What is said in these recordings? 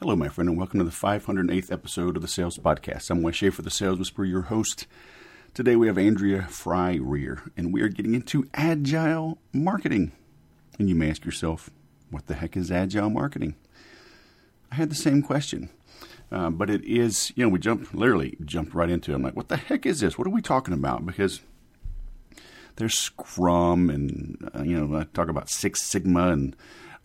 Hello, my friend, and welcome to the 508th episode of the Sales Podcast. I'm Wes Schaefer, the Sales Whisperer, your host. Today we have Andrea Fryrear, and we are getting into agile marketing. And you may ask yourself, what the heck is agile marketing? I had the same question. Uh, but it is, you know, we jumped, literally jumped right into it. I'm like, what the heck is this? What are we talking about? Because there's Scrum and, uh, you know, I talk about Six Sigma and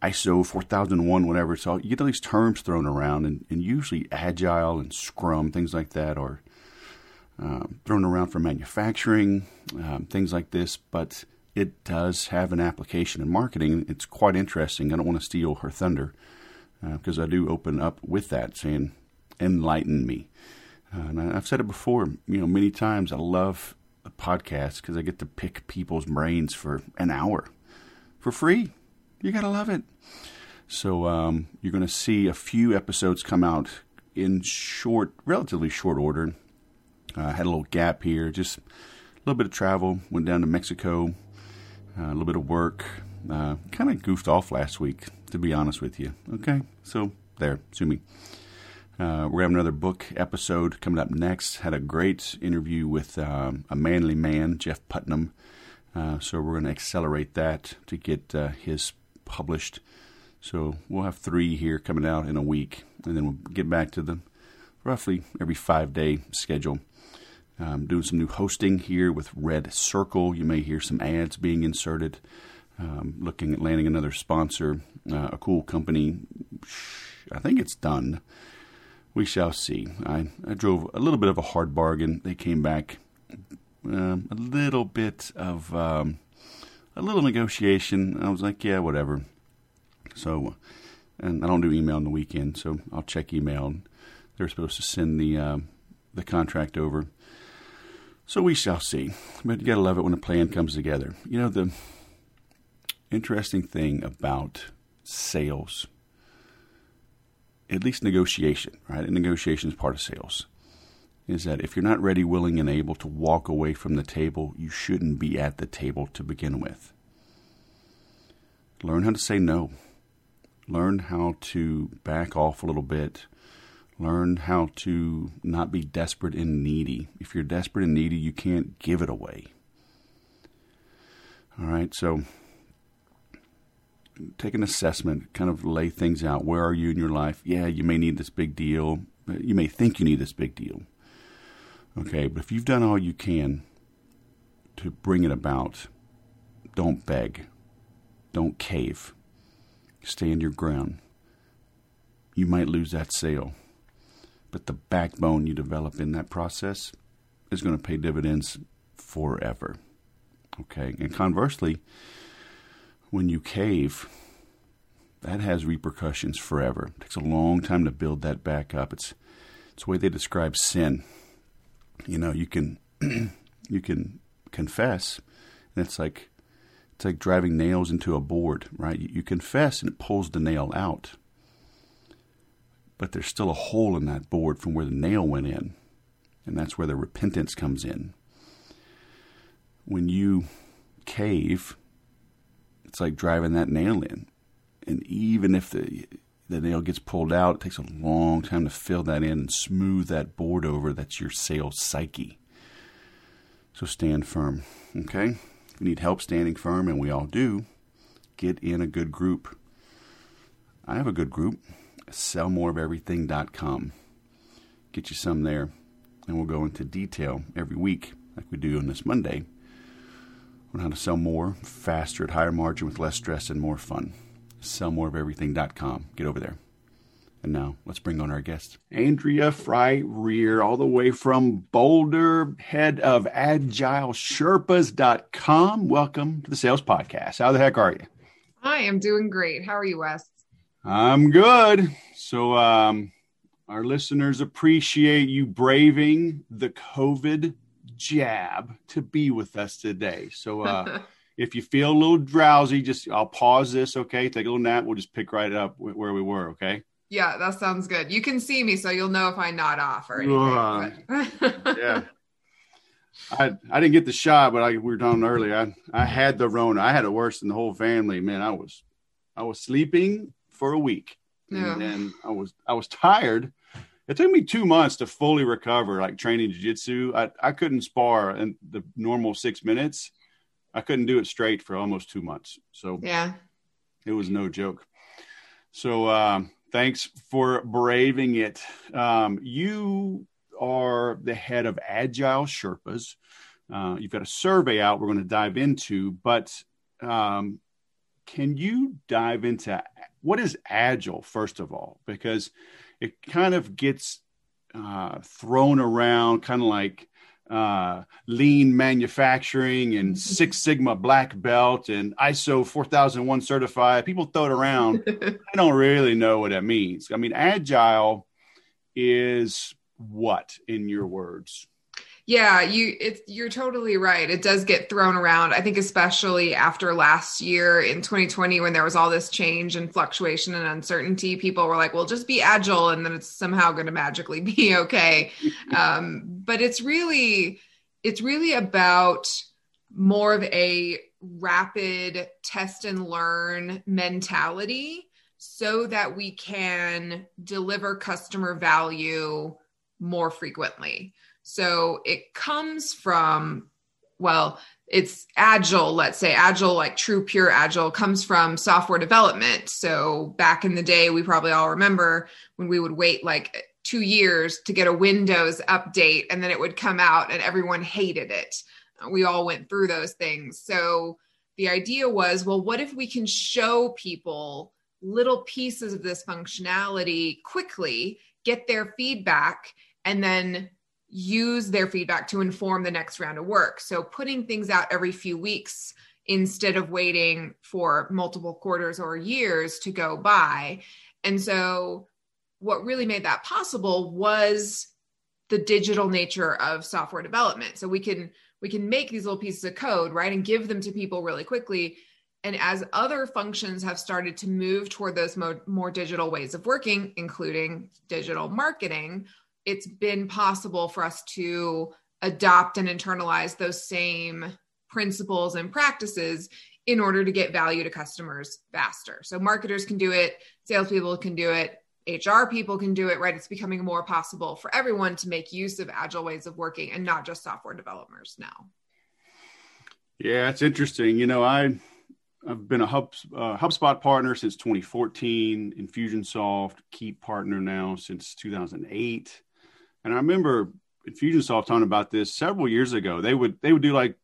ISO 4001, whatever. So you get all these terms thrown around, and, and usually Agile and Scrum, things like that, are um, thrown around for manufacturing, um, things like this. But it does have an application in marketing. It's quite interesting. I don't want to steal her thunder because uh, I do open up with that, saying, enlighten me. Uh, and I've said it before, you know, many times. I love the podcast because I get to pick people's brains for an hour for free. You gotta love it. So um, you're going to see a few episodes come out in short, relatively short order. I uh, had a little gap here, just a little bit of travel. Went down to Mexico, uh, a little bit of work. Uh, kind of goofed off last week, to be honest with you. Okay, so there, sue me. Uh, we're having another book episode coming up next. Had a great interview with um, a manly man, Jeff Putnam. Uh, so we're going to accelerate that to get uh, his published. So we'll have three here coming out in a week, and then we'll get back to the roughly every five day schedule. Um, doing some new hosting here with Red Circle. You may hear some ads being inserted. Um, looking at landing another sponsor, uh, a cool company. I think it's done we shall see. I, I drove a little bit of a hard bargain. They came back um, a little bit of um, a little negotiation. I was like, yeah, whatever. So, and I don't do email on the weekend, so I'll check email. They're supposed to send the uh, the contract over. So we shall see. But you gotta love it when a plan comes together. You know the interesting thing about sales at least negotiation, right? And negotiation is part of sales. Is that if you're not ready, willing, and able to walk away from the table, you shouldn't be at the table to begin with. Learn how to say no. Learn how to back off a little bit. Learn how to not be desperate and needy. If you're desperate and needy, you can't give it away. All right, so take an assessment, kind of lay things out. Where are you in your life? Yeah, you may need this big deal. You may think you need this big deal. Okay, but if you've done all you can to bring it about, don't beg, don't cave, stand your ground. You might lose that sale, but the backbone you develop in that process is going to pay dividends forever. Okay, and conversely, when you cave, that has repercussions forever. It takes a long time to build that back up. It's it's the way they describe sin. You know, you can you can confess, and it's like it's like driving nails into a board, right? You, you confess, and it pulls the nail out, but there's still a hole in that board from where the nail went in, and that's where the repentance comes in. When you cave, it's like driving that nail in. And even if the the nail gets pulled out, it takes a long time to fill that in and smooth that board over. That's your sales psyche. So stand firm. Okay? If you need help standing firm, and we all do, get in a good group. I have a good group, sellmoreofeverything.com. Get you some there, and we'll go into detail every week, like we do on this Monday, on how to sell more, faster, at higher margin with less stress and more fun. Sellmoreofeverything.com. Get over there. And now let's bring on our guest, Andrea Fryrear, all the way from Boulder, head of AgileSherpas.com. Welcome to the Sales Podcast. How the heck are you? I am doing great. How are you, Wes? I'm good. So, um, our listeners appreciate you braving the COVID jab to be with us today. So, uh, if you feel a little drowsy, just I'll pause this. Okay, take a little nap. We'll just pick right up where we were. Okay. Yeah, that sounds good. You can see me, so you'll know if I nod off or anything. Uh, yeah. I I didn't get the shot, but I, we were talking earlier. I I had the Rona. I had it worse than the whole family. Man, I was I was sleeping for a week, yeah. and then I was I was tired. It took me two months to fully recover, like training jiu-jitsu. I I couldn't spar in the normal six minutes. I couldn't do it straight for almost two months. So yeah, it was no joke. So um, thanks for braving it. Um, you are the head of Agile Sherpas. Uh, you've got a survey out we're going to dive into, but um, can you dive into what is Agile, first of all? Because it kind of gets uh, thrown around, kind of like uh, lean manufacturing and Six Sigma black belt and ISO 4001 certified. People throw it around. I don't really know what that means. I mean, agile is what in your words? Yeah, you it's you're totally right. It does get thrown around. I think especially after last year in 2020 when there was all this change and fluctuation and uncertainty, people were like, "Well, just be agile and then it's somehow going to magically be okay." um, but it's really it's really about more of a rapid test and learn mentality so that we can deliver customer value more frequently. So it comes from, well, it's agile, let's say agile, like true pure agile, comes from software development. So back in the day, we probably all remember when we would wait like two years to get a Windows update and then it would come out and everyone hated it. We all went through those things. So the idea was well, what if we can show people little pieces of this functionality quickly, get their feedback, and then use their feedback to inform the next round of work. So putting things out every few weeks instead of waiting for multiple quarters or years to go by. And so what really made that possible was the digital nature of software development. So we can we can make these little pieces of code, right, and give them to people really quickly. And as other functions have started to move toward those mo- more digital ways of working, including digital marketing, it's been possible for us to adopt and internalize those same principles and practices in order to get value to customers faster. So marketers can do it, salespeople can do it, HR people can do it, right? It's becoming more possible for everyone to make use of agile ways of working and not just software developers now. Yeah, it's interesting. You know, I I've been a Hub, uh, HubSpot partner since 2014, Infusionsoft Keap partner now since 2008. And I remember Infusionsoft talking about this several years ago. They would they would do like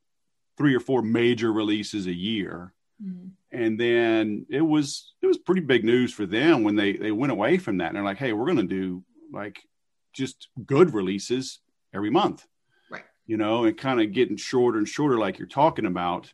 three or four major releases a year. Mm-hmm. And then it was it was pretty big news for them when they they went away from that. And they're like, hey, we're gonna do like just good releases every month. Right. You know, and kind of getting shorter and shorter like you're talking about.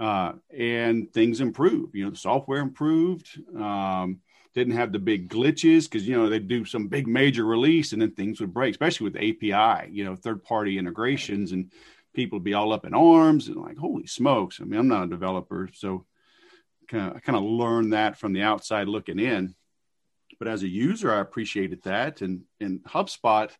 Uh, and things improved. You know, the software improved. Um, didn't have the big glitches because you know they'd do some big major release and then things would break, especially with API, you know, third party integrations and people would be all up in arms and like, holy smokes. I mean, I'm not a developer, so kind of I kind of learned that from the outside looking in. But as a user, I appreciated that. And in HubSpot,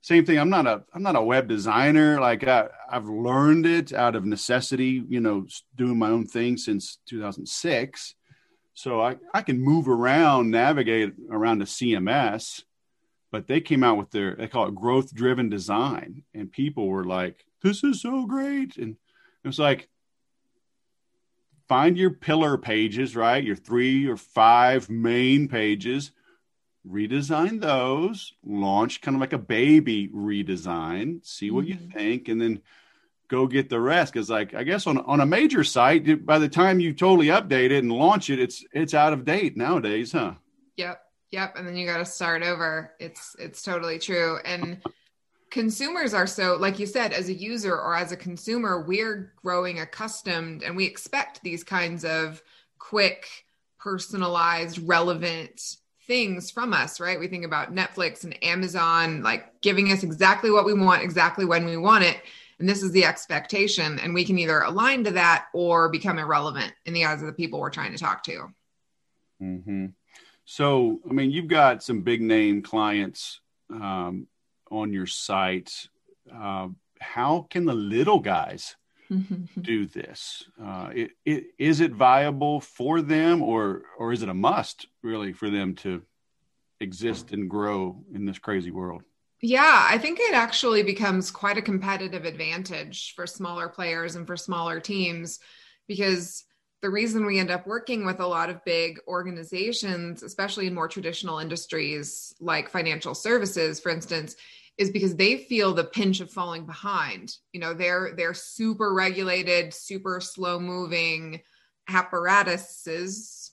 same thing. I'm not a I'm not a web designer. Like I, I've learned it out of necessity. You know, doing my own thing since 2006 so I, I can move around, navigate around the CMS, but they came out with their, they call it growth driven design. And people were like, this is so great. And it was like, find your pillar pages, right? Your three or five main pages, redesign those, launch kind of like a baby redesign, see what mm-hmm. you think, and then go get the rest because like i guess on, on a major site by the time you totally update it and launch it it's it's out of date nowadays huh yep yep and then you got to start over it's it's totally true and consumers are so like you said as a user or as a consumer we're growing accustomed and we expect these kinds of quick personalized relevant things from us, right? We think about Netflix and Amazon, like giving us exactly what we want, exactly when we want it. And this is the expectation. And we can either align to that or become irrelevant in the eyes of the people we're trying to talk to. Mm-hmm. So, I mean, you've got some big name clients um, on your site. Uh, how can the little guys do this? Uh, it, it, is it viable for them, or or is it a must really for them to exist and grow in this crazy world? Yeah, I think it actually becomes quite a competitive advantage for smaller players and for smaller teams because the reason we end up working with a lot of big organizations, especially in more traditional industries like financial services, for instance, is because they feel the pinch of falling behind. You know, they're they're super regulated, super slow moving apparatuses,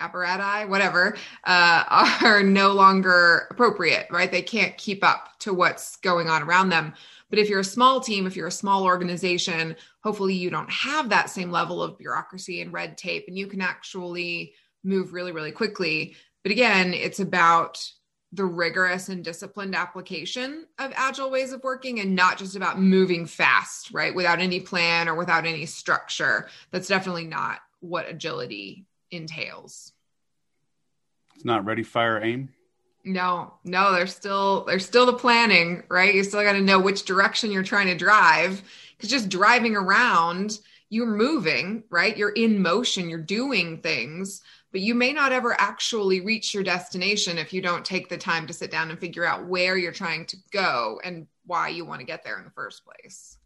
apparati, whatever, uh, are no longer appropriate, right? They can't keep up to what's going on around them. But if you're a small team, if you're a small organization, hopefully you don't have that same level of bureaucracy and red tape, and you can actually move really, really quickly. But again, it's about the rigorous and disciplined application of agile ways of working and not just about moving fast, right? Without any plan or without any structure. That's definitely not what agility entails. It's not ready, fire, aim. No, no, there's still there's still the planning, right? You still got to know which direction you're trying to drive because just driving around, you're moving, right? You're in motion, you're doing things but you may not ever actually reach your destination if you don't take the time to sit down and figure out where you're trying to go and why you want to get there in the first place.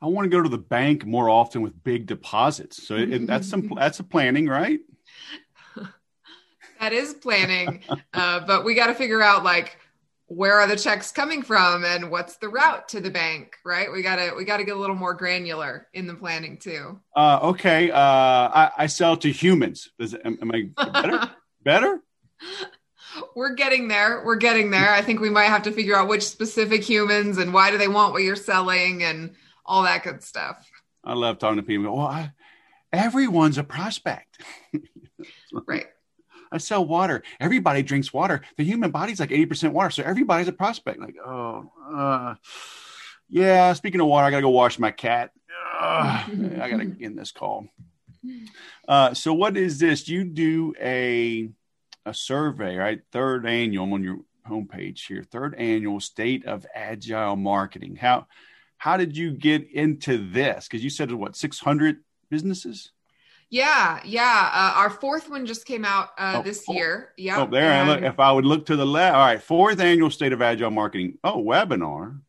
I want to go to the bank more often with big deposits. So it, that's some that's a planning, right? that is planning, uh, but we got to figure out like where are the checks coming from and what's the route to the bank right? We gotta we gotta get a little more granular in the planning too. Uh, okay uh, I, I, sell to humans. Does, am, am i better? Better? We're getting there. We're getting there. I think we might have to figure out which specific humans and why do they want what you're selling and all that good stuff i love talking to people well I, everyone's a prospect right I sell water. Everybody drinks water. The human body's like 80% water. So everybody's a prospect. Like, oh, uh, yeah, speaking of water, I got to go wash my cat. Uh, I got to end this call. Uh, so what is this? You do a, a survey, right? Third annual I'm on your homepage here. Third annual state of agile marketing. How, how did you get into this? Because you said what 600 businesses. Yeah, yeah. Uh, our fourth one just came out uh, oh, this four. year. Yeah. Oh, there. And look, if I would look to the left, all right, fourth annual State of Agile Marketing. Oh, webinar,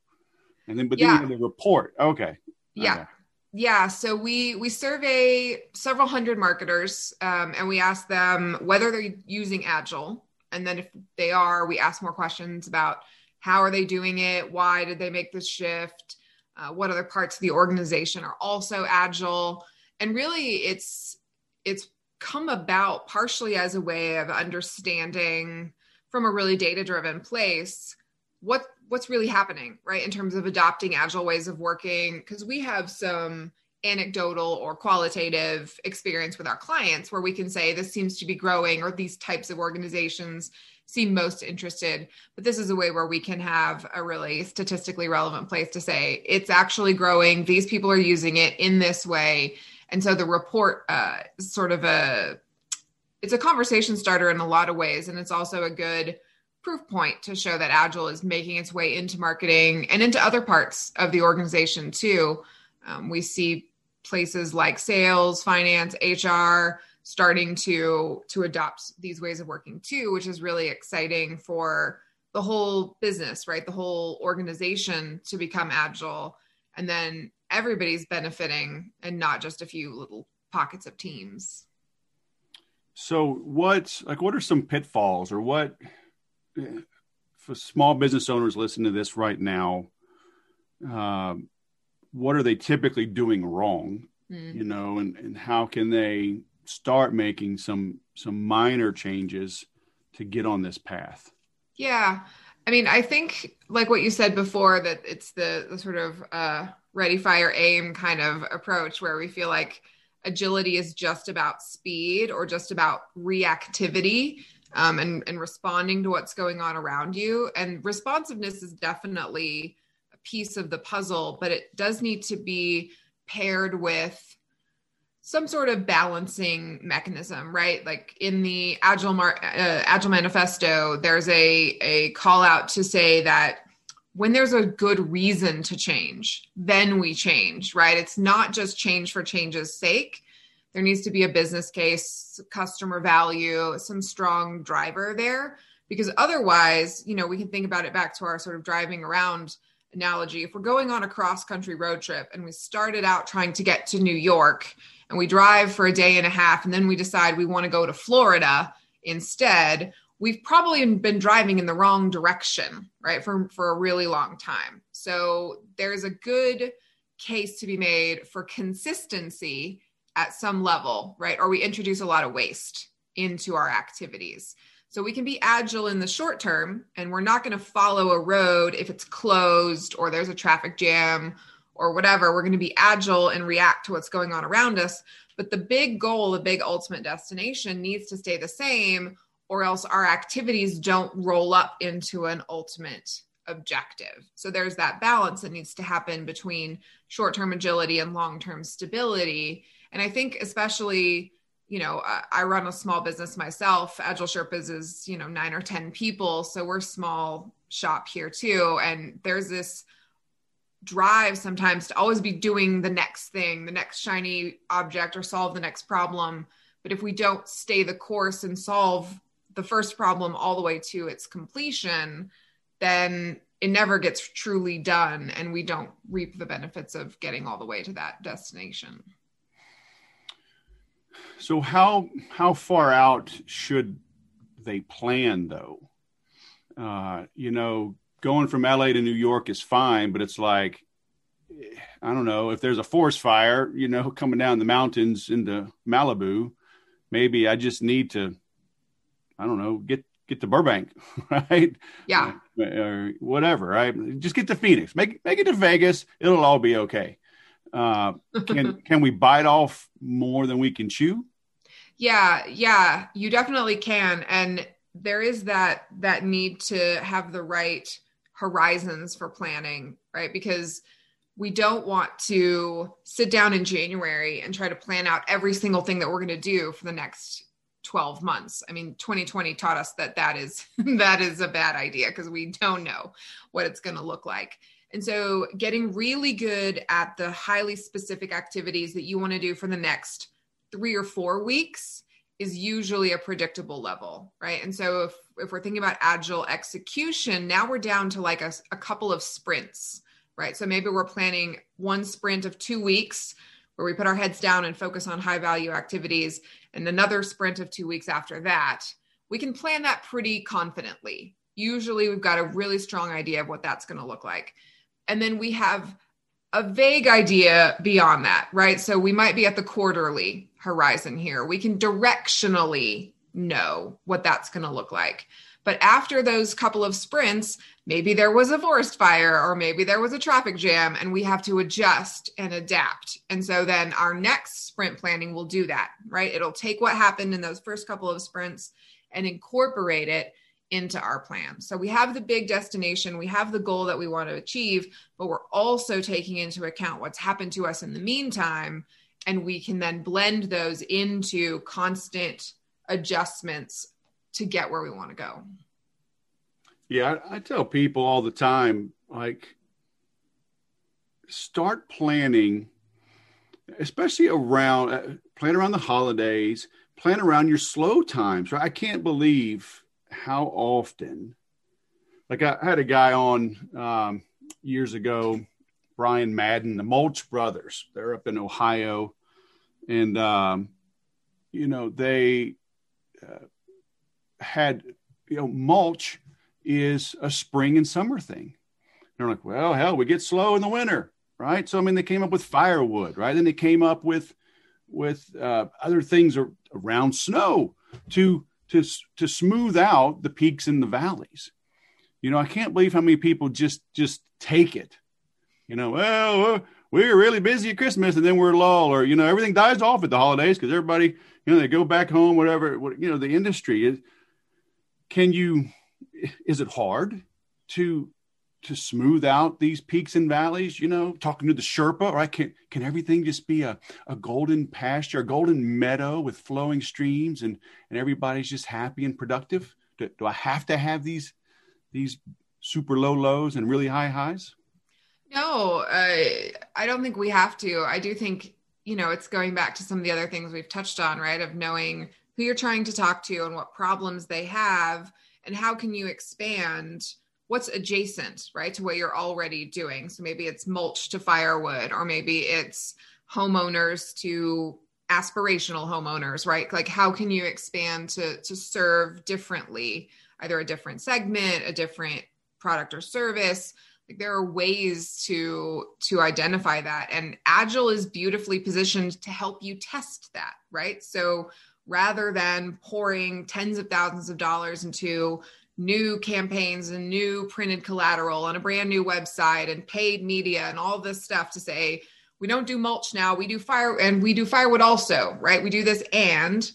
and then but then yeah. the report. Okay. Yeah. Okay. Yeah, so we we survey several hundred marketers, um, and we ask them whether they're using Agile, and then if they are, we ask more questions about how are they doing it, why did they make this shift, uh, what other parts of the organization are also Agile, and really it's it's come about partially as a way of understanding from a really data driven place what what's really happening right in terms of adopting agile ways of working. Because we have some anecdotal or qualitative experience with our clients where we can say this seems to be growing or these types of organizations seem most interested but this is a way where we can have a really statistically relevant place to say it's actually growing. These people are using it in this way. And so the report uh, sort of a it's a conversation starter in a lot of ways, and it's also a good proof point to show that Agile is making its way into marketing and into other parts of the organization too. Um, we see places like sales, finance, HR starting to to adopt these ways of working too, which is really exciting for the whole business, right? The whole organization to become agile. And then everybody's benefiting and not just a few little pockets of teams. So what like what are some pitfalls or what for small business owners listening to this right now uh, what are they typically doing wrong mm. you know and, and how can they start making some some minor changes to get on this path yeah i mean i think like what you said before that it's the, the sort of uh, ready fire aim kind of approach where we feel like agility is just about speed or just about reactivity um, and, and responding to what's going on around you. And responsiveness is definitely a piece of the puzzle, but it does need to be paired with some sort of balancing mechanism, right? Like in the Agile Mar- uh, Agile Manifesto, there's a a call out to say that when there's a good reason to change, then we change, right? It's not just change for change's sake. There needs to be a business case, customer value, some strong driver there because otherwise, you know, we can think about it back to our sort of driving around analogy. If we're going on a cross country road trip and we started out trying to get to New York and we drive for a day and a half and then we decide we want to go to Florida instead, we've probably been driving in the wrong direction, right? For for a really long time. So there's a good case to be made for consistency at some level, right? Or we introduce a lot of waste into our activities. So we can be agile in the short term and we're not going to follow a road if it's closed or there's a traffic jam or whatever. We're going to be agile and react to what's going on around us. But the big goal, the big ultimate destination needs to stay the same, or else our activities don't roll up into an ultimate objective. So there's that balance that needs to happen between short term agility and long term stability. And I think, especially, you know, I run a small business myself. Agile Sherpas is, you know, nine or 10 people. So we're small shop here too. And there's this drive sometimes to always be doing the next thing, the next shiny object, or solve the next problem. But if we don't stay the course and solve the first problem all the way to its completion, then it never gets truly done and we don't reap the benefits of getting all the way to that destination. So how how far out should they plan though? Uh, you know, going from LA to New York is fine, but it's like I don't know if there's a forest fire, you know, coming down the mountains into Malibu, maybe I just need to I don't know, get get to Burbank, right? Yeah. Or whatever, right? Just get to Phoenix. Make make it to Vegas. It'll all be okay. Uh, can can we bite off more than we can chew? Yeah, yeah, you definitely can, and there is that that need to have the right horizons for planning, right? Because we don't want to sit down in January and try to plan out every single thing that we're going to do for the next 12 months. I mean, 2020 taught us that that is that is a bad idea because we don't know what it's going to look like. And so getting really good at the highly specific activities that you want to do for the next 3 or 4 weeks is usually a predictable level, right? And so if if we're thinking about agile execution, now we're down to like a, a couple of sprints, right? So maybe we're planning one sprint of 2 weeks where we put our heads down and focus on high value activities and another sprint of two weeks after that, we can plan that pretty confidently. Usually, we've got a really strong idea of what that's going to look like. And then we have a vague idea beyond that, right? So we might be at the quarterly horizon here. We can directionally know what that's going to look like. But after those couple of sprints, maybe there was a forest fire or maybe there was a traffic jam and we have to adjust and adapt. And so then our next sprint planning will do that, right? It'll take what happened in those first couple of sprints and incorporate it into our plan. So we have the big destination, we have the goal that we want to achieve, but we're also taking into account what's happened to us in the meantime. And we can then blend those into constant adjustments to get where we want to go. Yeah, I, I tell people all the time, like, start planning, especially around uh, plan around the holidays, plan around your slow times. Right? I can't believe how often, like, I had a guy on um, years ago, Brian Madden, the Mulch Brothers. They're up in Ohio, and um, you know they. Uh, had you know mulch is a spring and summer thing. They're like, well, hell, we get slow in the winter, right? So I mean, they came up with firewood, right? Then they came up with with uh, other things around snow to to to smooth out the peaks and the valleys. You know, I can't believe how many people just just take it. You know, well, we're really busy at Christmas and then we're lull, or you know, everything dies off at the holidays because everybody, you know, they go back home, whatever. You know, the industry is. Can you? Is it hard to to smooth out these peaks and valleys? You know, talking to the Sherpa, right? Can can everything just be a, a golden pasture, a golden meadow with flowing streams, and and everybody's just happy and productive? Do, do I have to have these these super low lows and really high highs? No, uh, I don't think we have to. I do think you know it's going back to some of the other things we've touched on, right? Of knowing who you're trying to talk to and what problems they have, and how can you expand what's adjacent, right, to what you're already doing. So maybe it's mulch to firewood, or maybe it's homeowners to aspirational homeowners, right? Like how can you expand to to serve differently, either a different segment, a different product or service? There are ways to to identify that and agile is beautifully positioned to help you test that, right? So rather than pouring tens of thousands of dollars into new campaigns and new printed collateral and a brand new website and paid media and all this stuff to say we don't do mulch now we do fire and we do firewood also right we do this and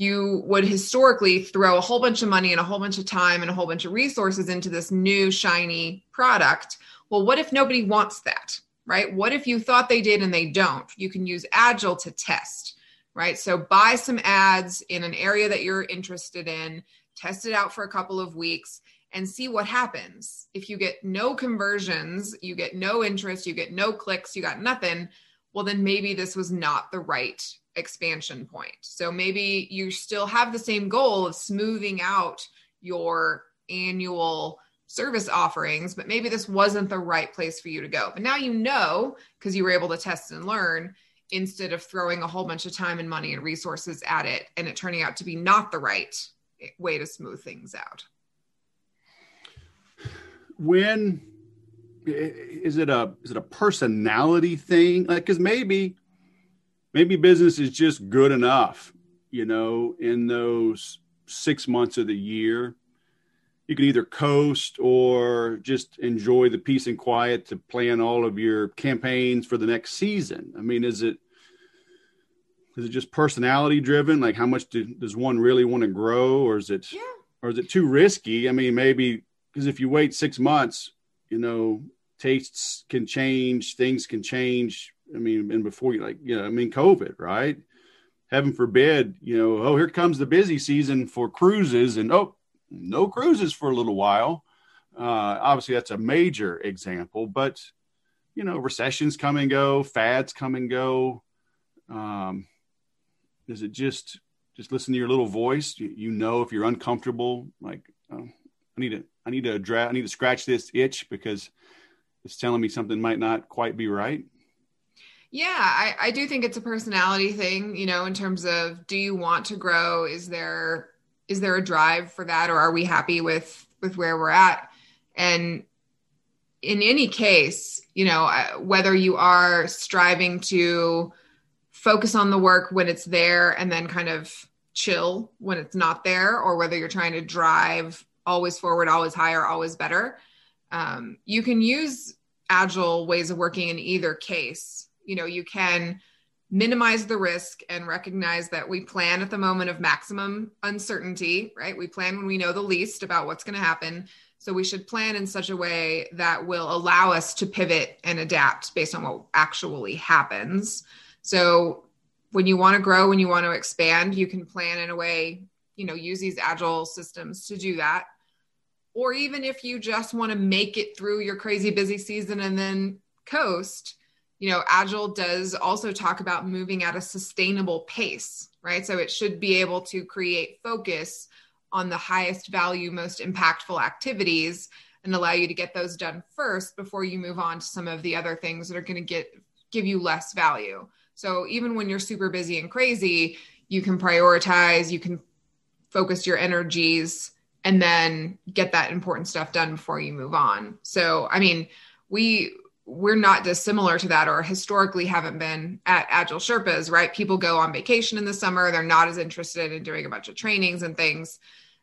you would historically throw a whole bunch of money and a whole bunch of time and a whole bunch of resources into this new shiny product. Well what if nobody wants that right? What if you thought they did and they don't? You can use agile to test right? So buy some ads in an area that you're interested in test it out for a couple of weeks and see what happens. If you get no conversions, you get no interest, you get no clicks, you got nothing, well, then maybe this was not the right expansion point. So maybe you still have the same goal of smoothing out your annual service offerings, but maybe this wasn't the right place for you to go. But now you know because you were able to test and learn instead of throwing a whole bunch of time and money and resources at it and it turning out to be not the right way to smooth things out. When is it a is it a personality thing? Like, because maybe maybe business is just good enough, you know, in those six months of the year. You can either coast or just enjoy the peace and quiet to plan all of your campaigns for the next season. I mean, is it is it just personality driven? Like how much do, does one really want to grow, or is it, yeah. or is it too risky? I mean, maybe because if you wait six months, you know, tastes can change, things can change. I mean, and before you like, you know, I mean, COVID, right? Heaven forbid, you know, oh, here comes the busy season for cruises, and oh, no cruises for a little while. Uh, obviously, that's a major example, but you know, recessions come and go, fads come and go. Um, is it just just listen to your little voice? You, you know if you're uncomfortable, like oh, I need to I need to address I need to scratch this itch because it's telling me something might not quite be right. Yeah, I, I do think it's a personality thing, you know, in terms of do you want to grow? Is there is there a drive for that or are we happy with with where we're at? And in any case, you know, whether you are striving to focus on the work when it's there and then kind of chill when it's not there, or whether you're trying to drive always forward, always higher, always better. Um, you can use agile ways of working in either case. You know, you can minimize the risk and recognize that we plan at the moment of maximum uncertainty, right? We plan when we know the least about what's going to happen. So we should plan in such a way that will allow us to pivot and adapt based on what actually happens. So when you want to grow, when you want to expand, you can plan in a way, you know, use these agile systems to do that. Or even if you just want to make it through your crazy busy season and then coast, you know, agile does also talk about moving at a sustainable pace, right? So it should be able to create focus on the highest value, most impactful activities and allow you to get those done first before you move on to some of the other things that are going to get give you less value. So even when you're super busy and crazy, you can prioritize, you can focus your energies and then get that important stuff done before you move on. So, I mean, we we're not dissimilar to that or historically haven't been at agile sherpas right? People go on vacation in the summer. They're not as interested in doing a bunch of trainings and things.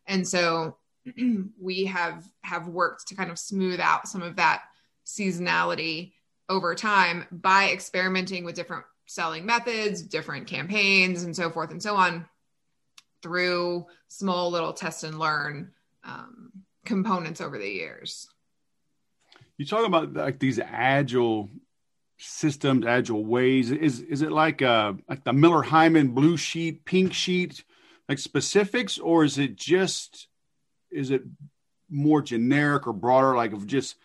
And so we have have worked to kind of smooth out some of that seasonality over time by experimenting with different selling methods, different campaigns, and so forth and so on through small little test and learn um, components over the years. You talk about like these agile systems, agile ways. Is is it like uh like the Miller Heiman blue sheet, pink sheet, like specifics, or is it just is it more generic or broader, like of just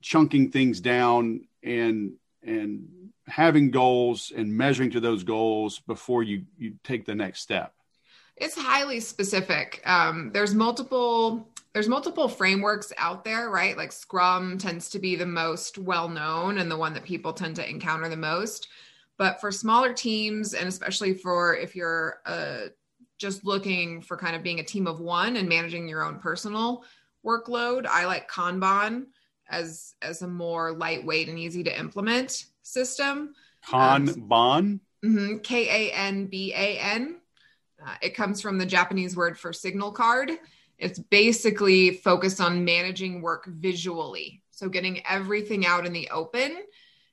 chunking things down and and having goals and measuring to those goals before you you take the next step? It's highly specific. Um, there's multiple there's multiple frameworks out there, right? Like Scrum tends to be the most well known and the one that people tend to encounter the most. But for smaller teams, and especially for if you're uh, just looking for kind of being a team of one and managing your own personal workload, I like Kanban as as a more lightweight and easy to implement system. Kanban. Um, K A N B A N. Uh, it comes from the Japanese word for signal card. It's basically focused on managing work visually. So, getting everything out in the open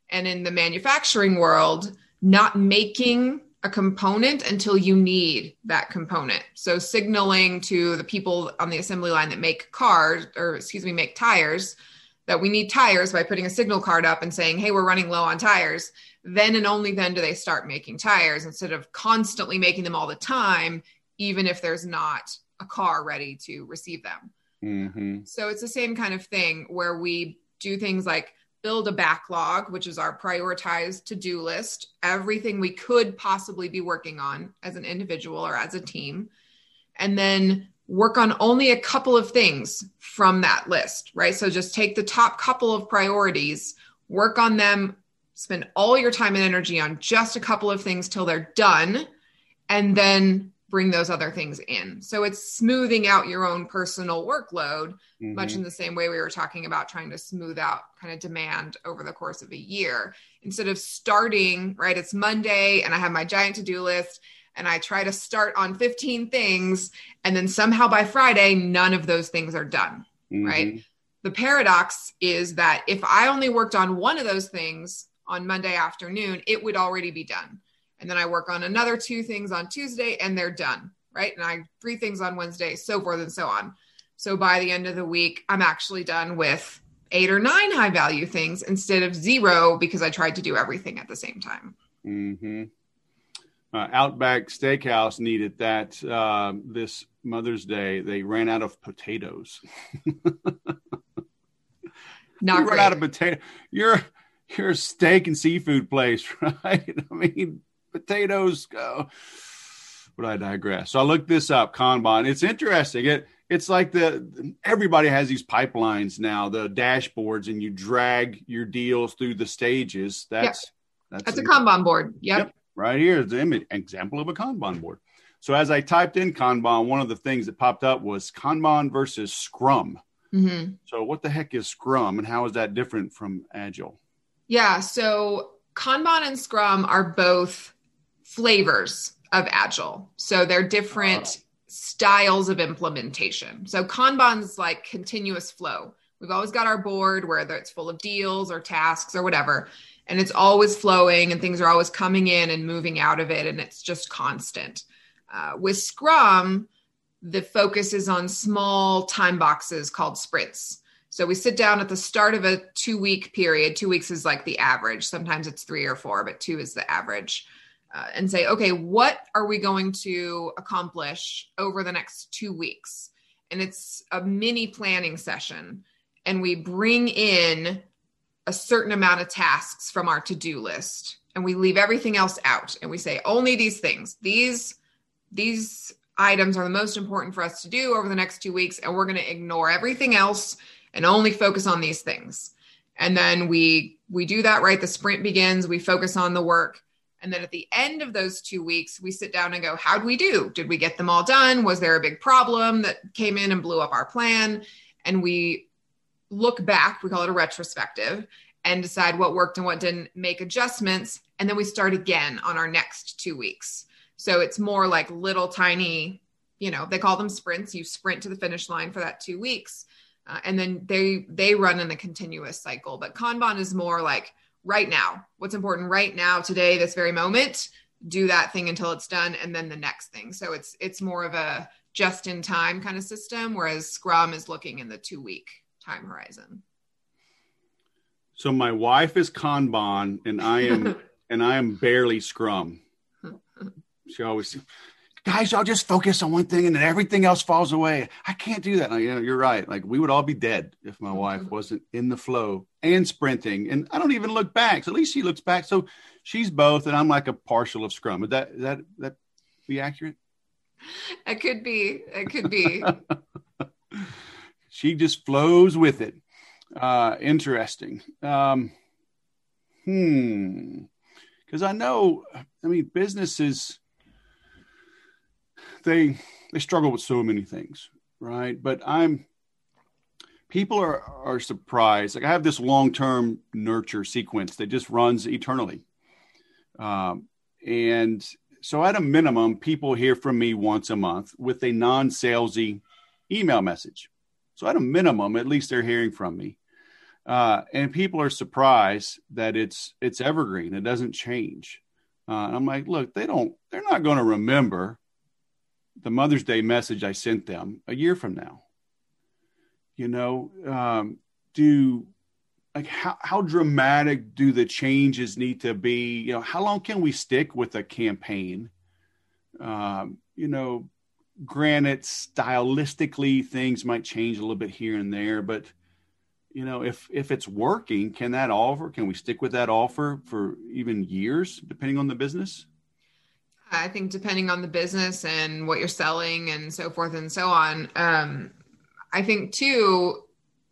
and in the manufacturing world, not making a component until you need that component. So, signaling to the people on the assembly line that make cars, or excuse me, make tires, that we need tires by putting a signal card up and saying, hey, we're running low on tires. Then and only then do they start making tires instead of constantly making them all the time, even if there's not a car ready to receive them. Mm-hmm. So it's the same kind of thing where we do things like build a backlog, which is our prioritized to do list, everything we could possibly be working on as an individual or as a team, and then work on only a couple of things from that list, right? So just take the top couple of priorities, work on them, spend all your time and energy on just a couple of things till they're done, and then bring those other things in. So it's smoothing out your own personal workload, mm-hmm. much in the same way we were talking about trying to smooth out kind of demand over the course of a year. Instead of starting, right, it's Monday and I have my giant to do list and I try to start on 15 things, and then somehow by Friday, none of those things are done, mm-hmm. right? The paradox is that if I only worked on one of those things on Monday afternoon, it would already be done and then I work on another two things on Tuesday and they're done, right? And I three things on Wednesday, so forth and so on. So by the end of the week, I'm actually done with eight or nine high value things instead of zero because I tried to do everything at the same time. Mm-hmm. Uh, Outback Steakhouse needed that uh, this Mother's Day. They ran out of potatoes. Not run out of potato. You're you're a steak and seafood place, right? I mean, potatoes go. But I digress. So I looked this up, Kanban. It's interesting. It it's like the everybody has these pipelines now, the dashboards, and you drag your deals through the stages. That's yep. that's, that's a, Kanban board. Yep. yep. Right here is the image, example of a Kanban board. So as I typed in Kanban, one of the things that popped up was Kanban versus Scrum. Mm-hmm. So what the heck is Scrum, and how is that different from Agile? Yeah. So Kanban and Scrum are both flavors of agile. So they're different styles of implementation. So Kanban's like continuous flow. We've always got our board, whether it's full of deals or tasks or whatever, and it's always flowing and things are always coming in and moving out of it, and it's just constant. Uh, with Scrum, the focus is on small time boxes called sprints. So we sit down at the start of a two week period. Two weeks is like the average. Sometimes it's three or four, but two is the average uh, and say, okay, what are we going to accomplish over the next two weeks? And it's a mini planning session. And we bring in a certain amount of tasks from our to do list and we leave everything else out. And we say, only these things, these, these items are the most important for us to do over the next two weeks. And we're going to ignore everything else and only focus on these things. And then we, we do that, right? The sprint begins, we focus on the work and then at the end of those two weeks, we sit down and go, How'd we do? Did we get them all done? Was there a big problem that came in and blew up our plan? And we look back, we call it a retrospective, and decide what worked and what didn't, make adjustments. And then we start again on our next two weeks. So it's more like little tiny, you know, they call them sprints. You sprint to the finish line for that two weeks. Uh, and then they they run in a continuous cycle but kanban is more like right now. What's important right now, today, this very moment. Do that thing until it's done, and then the next thing. So it's it's more of a just in time kind of system, whereas Scrum is looking in the two week time horizon. So my wife is Kanban, and I am and I am barely Scrum. She always guys, I'll just focus on one thing and then everything else falls away. I can't do that. Like, you know, you're right. Like we would all be dead if my wife wasn't in the flow and sprinting. And I don't even look back. So at least she looks back. So she's both, and I'm like a partial of scrum. Would that that that be accurate? It could be. It could be. she just flows with it. Uh, interesting. Um, hmm. Because I know, I mean, businesses they they struggle with so many things, right? But I'm people are are surprised. Like I have this long term nurture sequence that just runs eternally, um, and so at a minimum, people hear from me once a month with a non salesy email message. So at a minimum, at least they're hearing from me. Uh, and people are surprised that it's it's evergreen. It doesn't change. Uh, and I'm like, look, they don't. They're not going to remember the Mother's Day message I sent them a year from now? You know, um, do like how, how dramatic do the changes need to be? You know, how long can we stick with a campaign? Um, you know, granted, stylistically things might change a little bit here and there, but you know, if if it's working, can that offer? Can we stick with that offer for even years, depending on the business? I think depending on the business and what you're selling and so forth and so on. Um, I think too,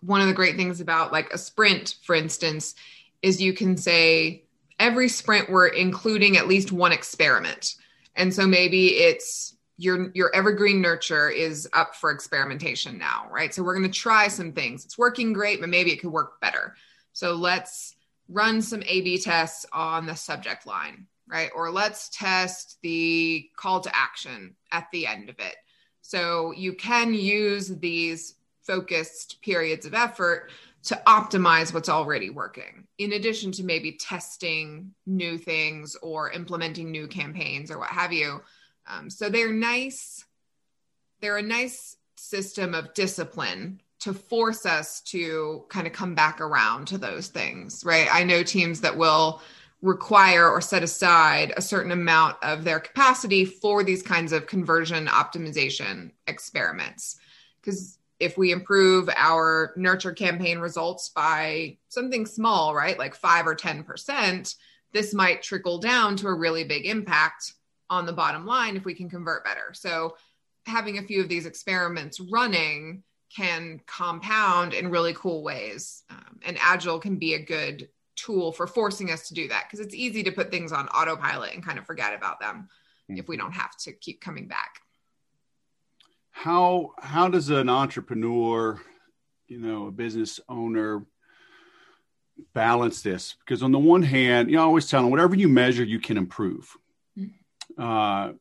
one of the great things about like a sprint, for instance, is you can say every sprint we're including at least one experiment. And so maybe it's your your evergreen nurture is up for experimentation now, right? So we're going to try some things. It's working great, but maybe it could work better. So let's run some A/B tests on the subject line right? Or let's test the call to action at the end of it. So you can use these focused periods of effort to optimize what's already working, in addition to maybe testing new things or implementing new campaigns or what have you. Um, so they're nice. They're a nice system of discipline to force us to kind of come back around to those things, right? I know teams that will require or set aside a certain amount of their capacity for these kinds of conversion optimization experiments. Because if we improve our nurture campaign results by something small, right, like five or 10%, this might trickle down to a really big impact on the bottom line if we can convert better. So, having a few of these experiments running can compound in really cool ways. Um, and Agile can be a good tool for forcing us to do that because it's easy to put things on autopilot and kind of forget about them mm-hmm. if we don't have to keep coming back how how does an entrepreneur you know a business owner balance this because on the one hand you know, I always tell them whatever you measure you can improve mm-hmm. uh,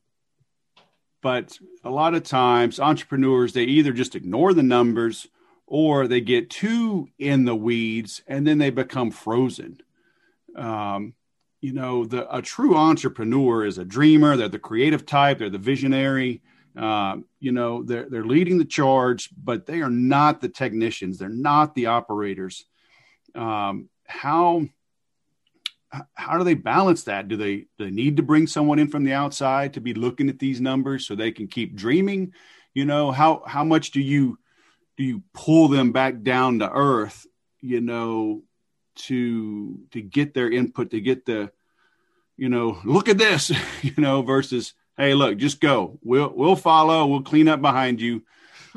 but a lot of times entrepreneurs they either just ignore the numbers or they get too in the weeds and then they become frozen. Um, you know, the, a true entrepreneur is a dreamer. They're the creative type. They're the visionary. Uh, you know, they're they're leading the charge, but they are not the technicians. They're not the operators. Um, how how do they balance that? Do they do they need to bring someone in from the outside to be looking at these numbers so they can keep dreaming? You know, how how much do you do you pull them back down to earth you know to to get their input to get the you know look at this you know versus hey look just go. We'll we'll follow. We'll clean up behind you.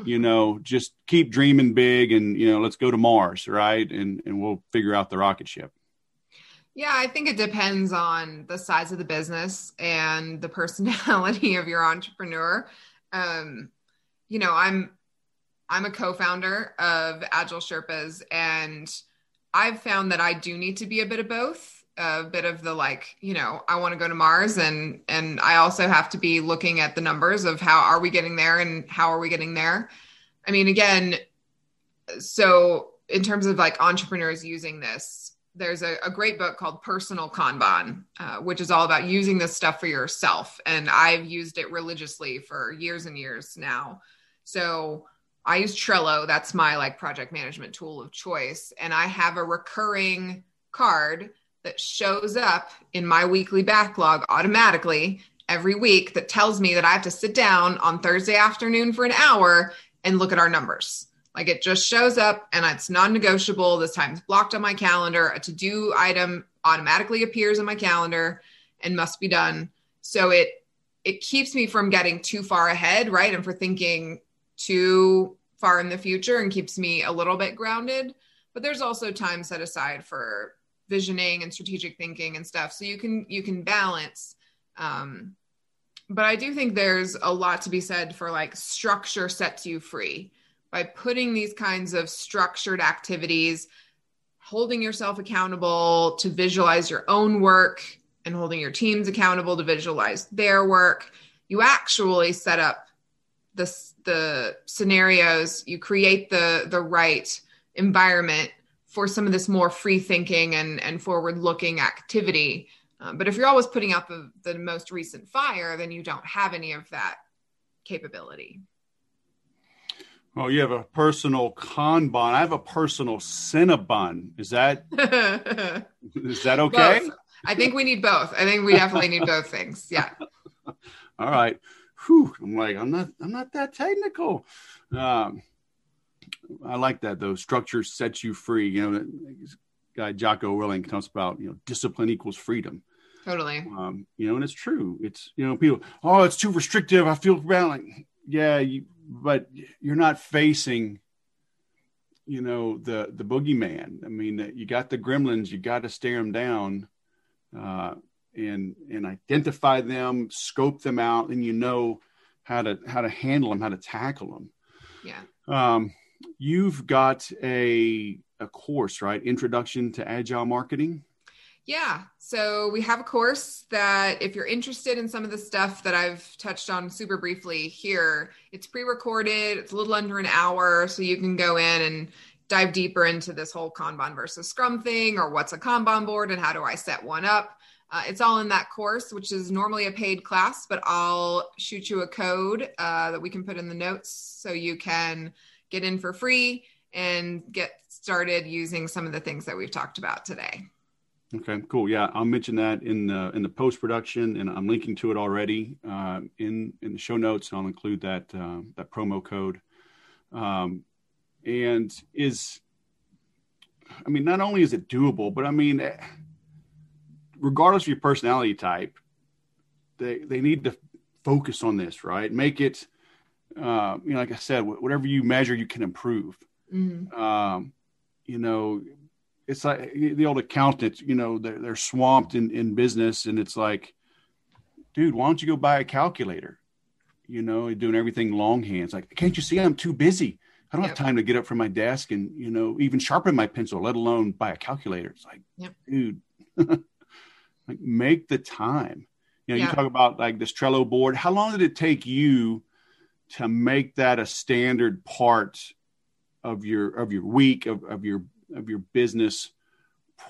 You know just keep dreaming big and you know let's go to mars right? And and we'll figure out the rocket ship. Yeah i think it depends on the size of the business and the personality of your entrepreneur. Um you know i'm I'm a co-founder of Agile Sherpas, and I've found that I do need to be a bit of both. A bit of the like, you know, I want to go to Mars, and and I also have to be looking at the numbers of how are we getting there and how are we getting there. I mean, again, so in terms of like entrepreneurs using this, there's a, a, great book called Personal Kanban, uh, which is all about using this stuff for yourself. And I've used it religiously for years and years now. So I use Trello. That's my like project management tool of choice. And I have a recurring card that shows up in my weekly backlog automatically every week that tells me that I have to sit down on Thursday afternoon for an hour and look at our numbers. Like it just shows up and it's non negotiable. This time time's blocked on my calendar. A to do item automatically appears in my calendar and must be done. So it, it keeps me from getting too far ahead, right? And for thinking too far in the future and keeps me a little bit grounded. But there's also time set aside for visioning and strategic thinking and stuff. So you can, you can balance. Um, but I do think there's a lot to be said for like structure sets you free by putting these kinds of structured activities, holding yourself accountable to visualize your own work and holding your teams accountable to visualize their work, you actually set up the, the scenarios, you create the, the right environment for some of this more free thinking and, and forward looking activity. Um, but if you're always putting out the, the most recent fire, then you don't have any of that capability. Oh, you have a personal Kanban. I have a personal Cinnabon. Is that is that okay? Both. I think we need both. I think we definitely need both things. Yeah. All right. Whew. I'm like, I'm not I'm not that technical. Um, I like that though. Structure sets you free. You know, that guy Jocko Willink talks about, you know, discipline equals freedom. Totally. Um, you know, and it's true. It's you know, people, oh, it's too restrictive. I feel bad. Like, yeah, you but you're not facing you know the the boogeyman i mean you got the gremlins you got to stare them down uh, and and identify them scope them out and you know how to how to handle them how to tackle them yeah um, you've got a a course right introduction to agile marketing yeah. So we have a course that if you're interested in some of the stuff that I've touched on super briefly here, it's pre-recorded. It's a little under an hour, so you can go in and dive deeper into this whole Kanban versus Scrum thing, or what's a Kanban board and how do I set one up. Uh, it's all in that course, which is normally a paid class, but I'll shoot you a code uh, that we can put in the notes so you can get in for free and get started using some of the things that we've talked about today. Okay, cool. Yeah, I'll mention that in the in the post production, and I'm linking to it already uh, in in the show notes. I'll include that uh, that promo code. Um, and is, I mean, not only is it doable, but I mean, regardless of your personality type, they they need to focus on this, right? Make it, uh, you know, like I said, whatever you measure, you can improve. Mm-hmm. Um, you know, it's like the old accountants, you know, they're, they're swamped in, in business and it's like, dude, why don't you go buy a calculator? You know, doing everything longhand. It's like, can't you see I'm too busy? I don't yep. have time to get up from my desk and, you know, even sharpen my pencil, let alone buy a calculator. It's like, yep. dude, like make the time. You know, yeah. you talk about like this Trello board. How long did it take you to make that a standard part of your of your week of, of your of your business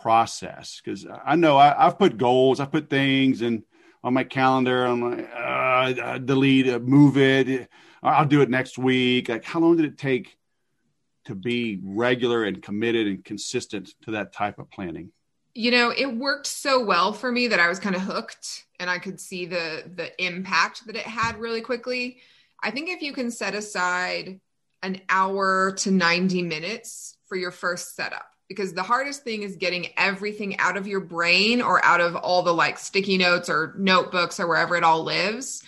process because I know I, have put goals, I put things and on my calendar. I'm like, uh, delete move it. I'll do it next week. Like, how long did it take to be regular and committed and consistent to that type of planning? You know, it worked so well for me that I was kind of hooked and I could see the the impact that it had really quickly. I think if you can set aside an hour to 90 minutes for your first setup because the hardest thing is getting everything out of your brain or out of all the like sticky notes or notebooks or wherever it all lives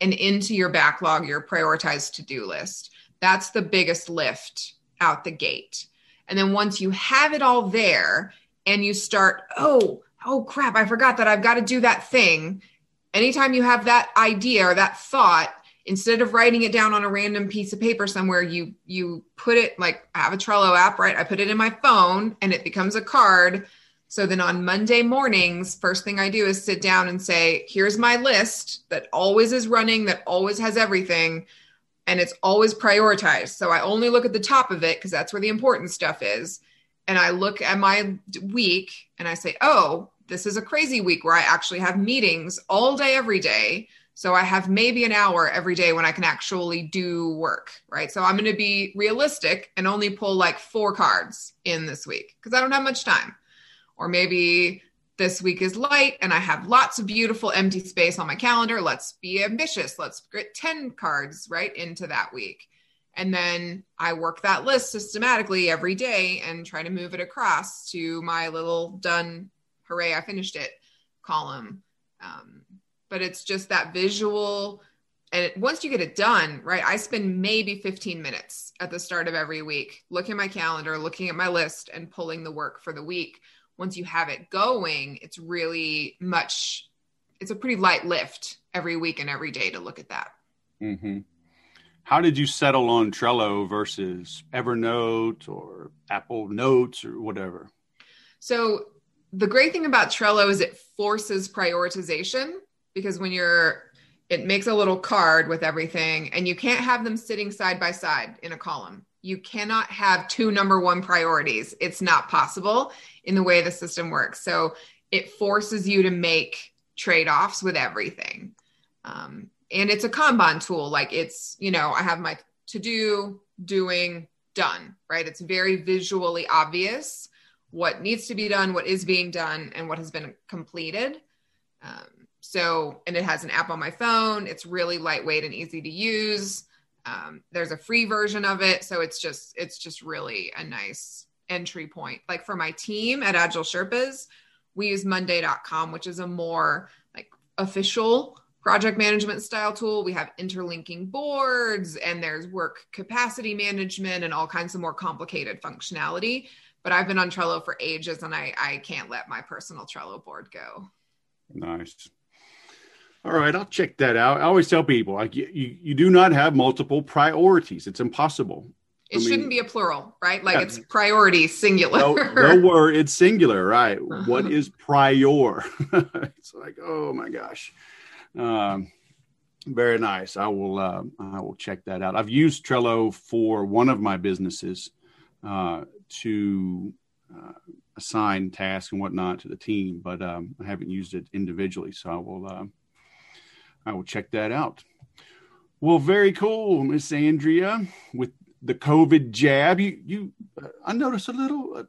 and into your backlog, your prioritized to do list. That's the biggest lift out the gate. And then once you have it all there and you start, oh, oh crap, I forgot that I've got to do that thing. Anytime you have that idea or that thought, instead of writing it down on a random piece of paper somewhere you you put it like i have a trello app right? I put it in my phone and it becomes a card. So then on monday mornings first thing i do is sit down and say here's my list that always is running that always has everything and it's always prioritized. So i only look at the top of it because that's where the important stuff is and I look at my week and I say, oh, this is a crazy week where I actually have meetings all day, every day. So I have maybe an hour every day when I can actually do work, right? So I'm going to be realistic and only pull like four cards in this week because I don't have much time. Or maybe this week is light and I have lots of beautiful empty space on my calendar. Let's be ambitious. Let's get 10 cards right into that week. And then I work that list systematically every day and try to move it across to my little done, hooray, I finished it column. Um, but it's just that visual. And it, once you get it done, right, I spend maybe 15 minutes at the start of every week looking at my calendar, looking at my list, and pulling the work for the week. Once you have it going, it's really much, it's a pretty light lift every week and every day to look at that. Mm-hmm. How did you settle on Trello versus Evernote or Apple Notes or whatever? So, the great thing about Trello is it forces prioritization because when you're, it makes a little card with everything and you can't have them sitting side by side in a column. You cannot have two number one priorities. It's not possible in the way the system works. So, it forces you to make trade offs with everything. Um, and it's a Kanban tool. Like it's, you know, I have my to do, doing, done, right? It's very visually obvious what needs to be done, what is being done, and what has been completed. Um, so, and it has an app on my phone. It's really lightweight and easy to use. Um, there's a free version of it, so it's just it's just really a nice entry point. Like for my team at Agile Sherpas, we use Monday.com, which is a more like official project management style tool. We have interlinking boards and there's work capacity management and all kinds of more complicated functionality. But I've been on Trello for ages and I, I can't let my personal Trello board go. Nice. All right, I'll check that out. I always tell people like you, you, you do not have multiple priorities. It's impossible. It I shouldn't be a plural, right? Like yeah. it's priority singular. No, no word, it's singular, right? What uh-huh. is prior? it's like, oh my gosh. Um, very nice. I will uh, I will check that out. I've used Trello for one of my businesses uh, to uh, assign tasks and whatnot to the team, but um, I haven't used it individually. So I will uh, I will check that out. Well, very cool, Miss Andrea. With the COVID jab, you you I noticed a little a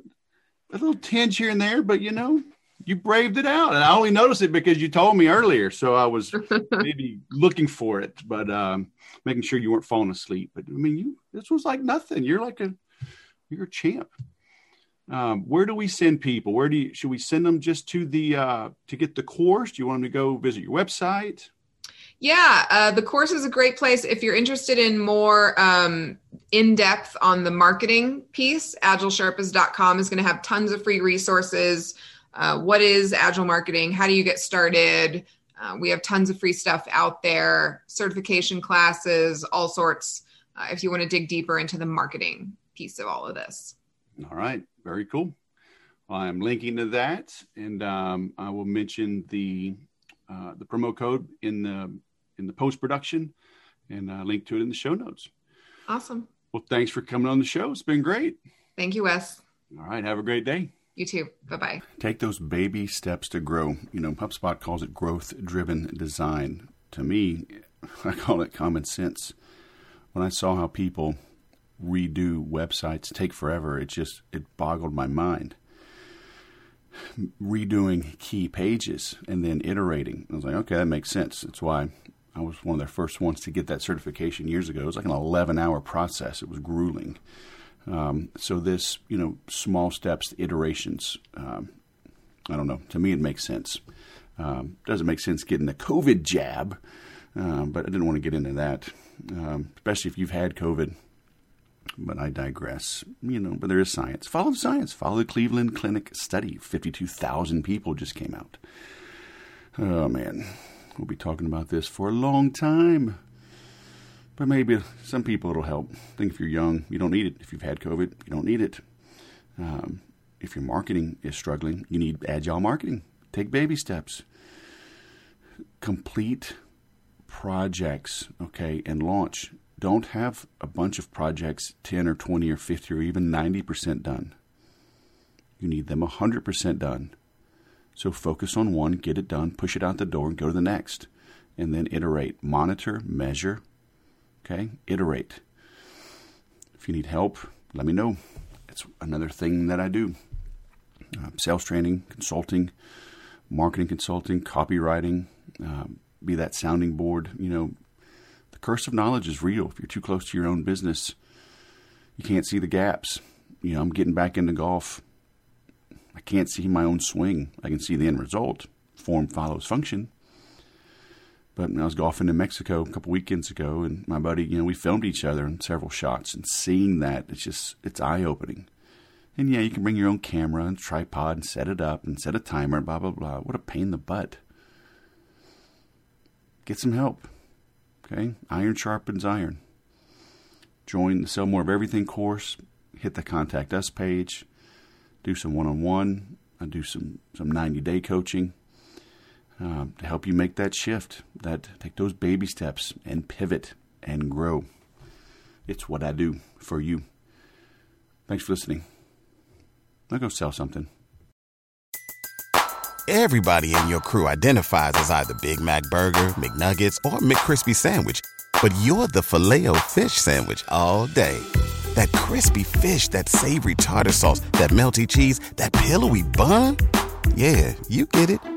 little tinge here and there, but you know you braved it out. And I only noticed it because you told me earlier. So I was maybe looking for it, but um, making sure you weren't falling asleep. But I mean, you this was like nothing. You're like a you're a champ. Um, where do we send people? Where do you should we send them just to the uh, to get the course? Do you want them to go visit your website? Yeah, uh, the course is a great place if you're interested in more um, in depth on the marketing piece. AgileSherpas.com is going to have tons of free resources uh, what is agile marketing? How do you get started? Uh, we have tons of free stuff out there certification classes all sorts uh, if you want to dig deeper into the marketing piece of all of this. All right very cool. Well, i'm linking to that and um, i will mention the uh, the promo code in the in the post production and uh, link to it in the show notes. Awesome. Well thanks for coming on the show. It's been great. Thank you wes. All right have a great day you too. Bye bye. Take those baby steps to grow. You know, HubSpot calls it growth driven design. To me, I call it common sense. When I saw how people redo websites take forever, it just it boggled my mind. Redoing key pages and then iterating. I was like, okay, that makes sense. That's why I was one of their first ones to get that certification years ago. It was like an 11 hour process. It was grueling. Um, so this, you know, small steps, iterations. Um, I don't know. To me, it makes sense. Um, doesn't make sense getting the COVID jab, um, but I didn't want to get into that, um, especially if you've had COVID. But I digress. You know, but there is science. Follow the science. Follow the Cleveland Clinic study. Fifty-two thousand people just came out. Oh man, we'll be talking about this for a long time. But maybe some people it'll help. I think if you're young, you don't need it. If you've had COVID, you don't need it. Um, if your marketing is struggling, you need agile marketing. Take baby steps. Complete projects, okay, and launch. Don't have a bunch of projects 10 or 20 or 50 or even 90% done. You need them 100% done. So focus on one, get it done, push it out the door, and go to the next. And then iterate. Monitor, measure. Okay? Iterate. If you need help, let me know. It's another thing that I do uh, sales training, consulting, marketing consulting, copywriting, um, be that sounding board. You know, the curse of knowledge is real. If you're too close to your own business, you can't see the gaps. You know, I'm getting back into golf. I can't see my own swing. I can see the end result. Form follows function. But I was golfing in Mexico a couple weekends ago, and my buddy, you know, we filmed each other in several shots, and seeing that, it's just, it's eye opening. And yeah, you can bring your own camera and tripod and set it up and set a timer, blah, blah, blah. What a pain in the butt. Get some help. Okay? Iron sharpens iron. Join the Sell More of Everything course. Hit the Contact Us page. Do some one on one. I do some, some 90 day coaching um, to help you make that shift, that take those baby steps and pivot and grow. It's what I do for you. Thanks for listening. Now go sell something. Everybody in your crew identifies as either Big Mac Burger, McNuggets, or McCrispy Sandwich. But you're the filet fish Sandwich all day. That crispy fish, that savory tartar sauce, that melty cheese, that pillowy bun. Yeah, you get it.